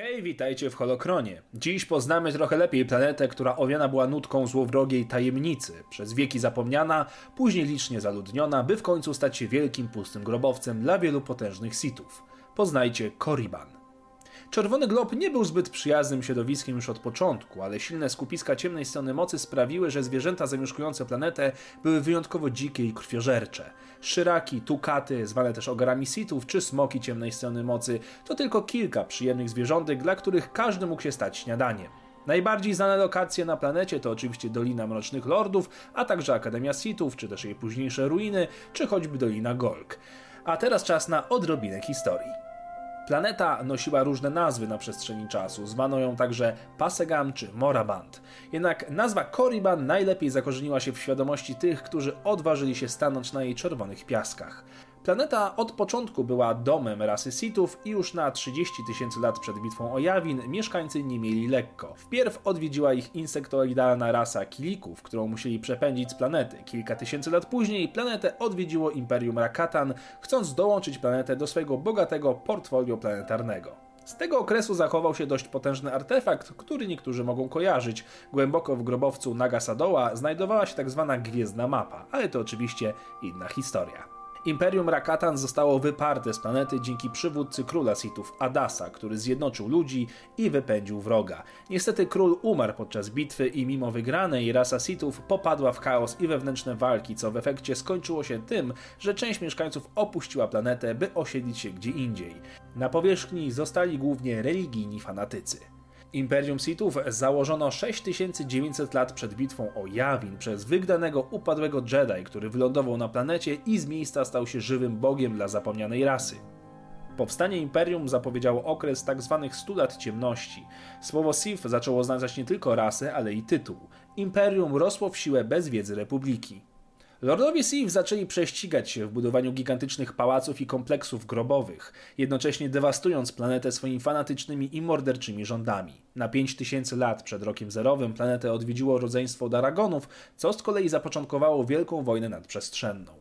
Hej, witajcie w Holokronie. Dziś poznamy trochę lepiej planetę, która owiana była nutką złowrogiej tajemnicy, przez wieki zapomniana, później licznie zaludniona, by w końcu stać się wielkim pustym grobowcem dla wielu potężnych sitów. Poznajcie Korriban. Czerwony Glob nie był zbyt przyjaznym środowiskiem już od początku, ale silne skupiska ciemnej strony mocy sprawiły, że zwierzęta zamieszkujące planetę były wyjątkowo dzikie i krwiożercze. Szyraki, tukaty, zwane też ogarami sitów, czy smoki ciemnej strony mocy to tylko kilka przyjemnych zwierzątek, dla których każdy mógł się stać śniadaniem. Najbardziej znane lokacje na planecie to oczywiście Dolina Mrocznych Lordów, a także Akademia Sithów, czy też jej późniejsze ruiny, czy choćby Dolina Golg. A teraz czas na odrobinę historii. Planeta nosiła różne nazwy na przestrzeni czasu, zwano ją także Pasegam czy Moraband. Jednak nazwa Korriban najlepiej zakorzeniła się w świadomości tych, którzy odważyli się stanąć na jej czerwonych piaskach. Planeta od początku była domem rasy Sithów i już na 30 tysięcy lat przed bitwą o Jawin mieszkańcy nie mieli lekko. Wpierw odwiedziła ich insektoidalna rasa Kilików, którą musieli przepędzić z planety. Kilka tysięcy lat później planetę odwiedziło Imperium Rakatan, chcąc dołączyć planetę do swojego bogatego portfolio planetarnego. Z tego okresu zachował się dość potężny artefakt, który niektórzy mogą kojarzyć. Głęboko w grobowcu Nagasadoła znajdowała się tak zwana gwiezdna mapa, ale to oczywiście inna historia. Imperium Rakatan zostało wyparte z planety dzięki przywódcy króla Sithów Adasa, który zjednoczył ludzi i wypędził wroga. Niestety król umarł podczas bitwy i mimo wygranej rasa Sithów popadła w chaos i wewnętrzne walki, co w efekcie skończyło się tym, że część mieszkańców opuściła planetę, by osiedlić się gdzie indziej. Na powierzchni zostali głównie religijni fanatycy. Imperium Sithów założono 6900 lat przed bitwą o Jawin przez wygdanego upadłego Jedi, który wylądował na planecie i z miejsca stał się żywym bogiem dla zapomnianej rasy. Powstanie imperium zapowiedziało okres tzw. Tak 100 lat ciemności. Słowo Sith zaczęło oznaczać nie tylko rasę, ale i tytuł. Imperium rosło w siłę bez wiedzy republiki. Lordowie Sith zaczęli prześcigać się w budowaniu gigantycznych pałaców i kompleksów grobowych, jednocześnie dewastując planetę swoimi fanatycznymi i morderczymi rządami. Na 5000 lat przed rokiem zerowym planetę odwiedziło rodzeństwo Daragonów, co z kolei zapoczątkowało wielką wojnę nadprzestrzenną.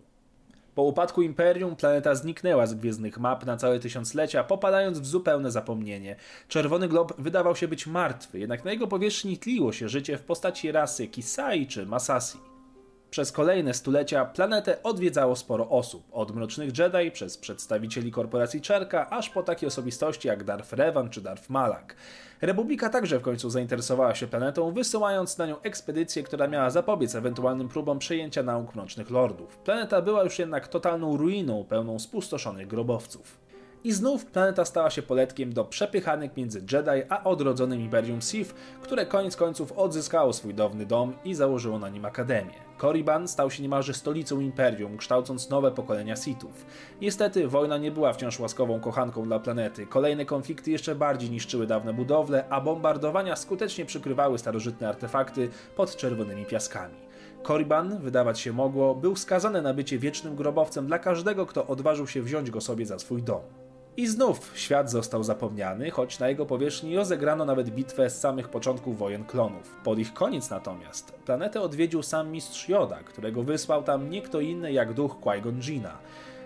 Po upadku Imperium planeta zniknęła z gwiezdnych map na całe tysiąclecia, popadając w zupełne zapomnienie. Czerwony glob wydawał się być martwy, jednak na jego powierzchni tliło się życie w postaci rasy Kisai czy Masasi. Przez kolejne stulecia planetę odwiedzało sporo osób, od mrocznych Jedi przez przedstawicieli korporacji Czerka, aż po takie osobistości jak Darth Revan czy Darth Malak. Republika także w końcu zainteresowała się planetą, wysyłając na nią ekspedycję, która miała zapobiec ewentualnym próbom przejęcia nauk mrocznych lordów. Planeta była już jednak totalną ruiną, pełną spustoszonych grobowców. I znów planeta stała się poletkiem do przepychanek między Jedi a odrodzonym Imperium Sith, które koniec końców odzyskało swój dawny dom i założyło na nim akademię. Korriban stał się niemalże stolicą Imperium, kształcąc nowe pokolenia Sithów. Niestety wojna nie była wciąż łaskową kochanką dla planety. Kolejne konflikty jeszcze bardziej niszczyły dawne budowle, a bombardowania skutecznie przykrywały starożytne artefakty pod czerwonymi piaskami. Korriban, wydawać się mogło, był skazany na bycie wiecznym grobowcem dla każdego, kto odważył się wziąć go sobie za swój dom. I znów świat został zapomniany, choć na jego powierzchni rozegrano nawet bitwę z samych początków wojen klonów. Pod ich koniec natomiast planetę odwiedził sam mistrz Joda, którego wysłał tam nie kto inny jak duch Qui-Gon Jina.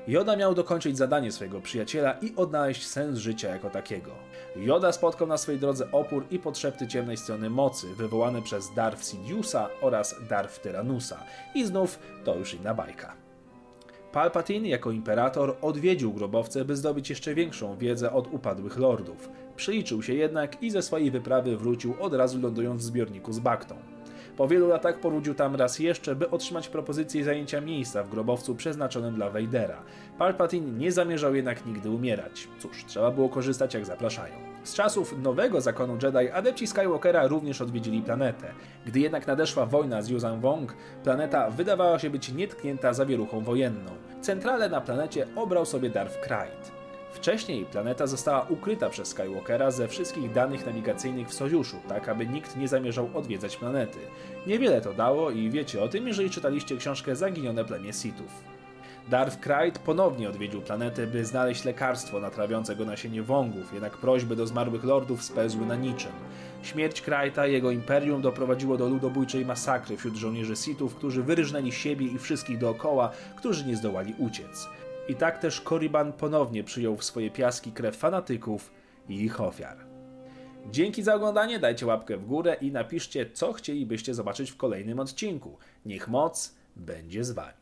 Joda miał dokończyć zadanie swojego przyjaciela i odnaleźć sens życia jako takiego. Joda spotkał na swojej drodze opór i podszepty ciemnej strony mocy, wywołane przez Darth Sidiousa oraz Darth Tyrannusa. I znów to już inna bajka. Palpatine jako imperator odwiedził grobowce, by zdobyć jeszcze większą wiedzę od upadłych lordów. Przyliczył się jednak i ze swojej wyprawy wrócił od razu lądując w zbiorniku z Baktą. Po wielu latach powrócił tam raz jeszcze, by otrzymać propozycję zajęcia miejsca w grobowcu przeznaczonym dla Vadera. Palpatine nie zamierzał jednak nigdy umierać. Cóż, trzeba było korzystać jak zapraszają. Z czasów nowego zakonu Jedi adepci Skywalkera również odwiedzili planetę. Gdy jednak nadeszła wojna z Yuzan Wong, planeta wydawała się być nietknięta zawieruchą wojenną. Centralę na planecie obrał sobie Darth Krayt. Wcześniej planeta została ukryta przez Skywalkera ze wszystkich danych nawigacyjnych w Sojuszu, tak aby nikt nie zamierzał odwiedzać planety. Niewiele to dało i wiecie o tym, jeżeli czytaliście książkę Zaginione plemię Sithów. Darth Krayt ponownie odwiedził planetę, by znaleźć lekarstwo natrawiące go nasienie wągów, jednak prośby do zmarłych lordów spełzły na niczym. Śmierć Krayta i jego imperium doprowadziło do ludobójczej masakry wśród żołnierzy Sithów, którzy wyryżnęli siebie i wszystkich dookoła, którzy nie zdołali uciec. I tak też Korriban ponownie przyjął w swoje piaski krew fanatyków i ich ofiar. Dzięki za oglądanie, dajcie łapkę w górę i napiszcie, co chcielibyście zobaczyć w kolejnym odcinku. Niech moc będzie z wami.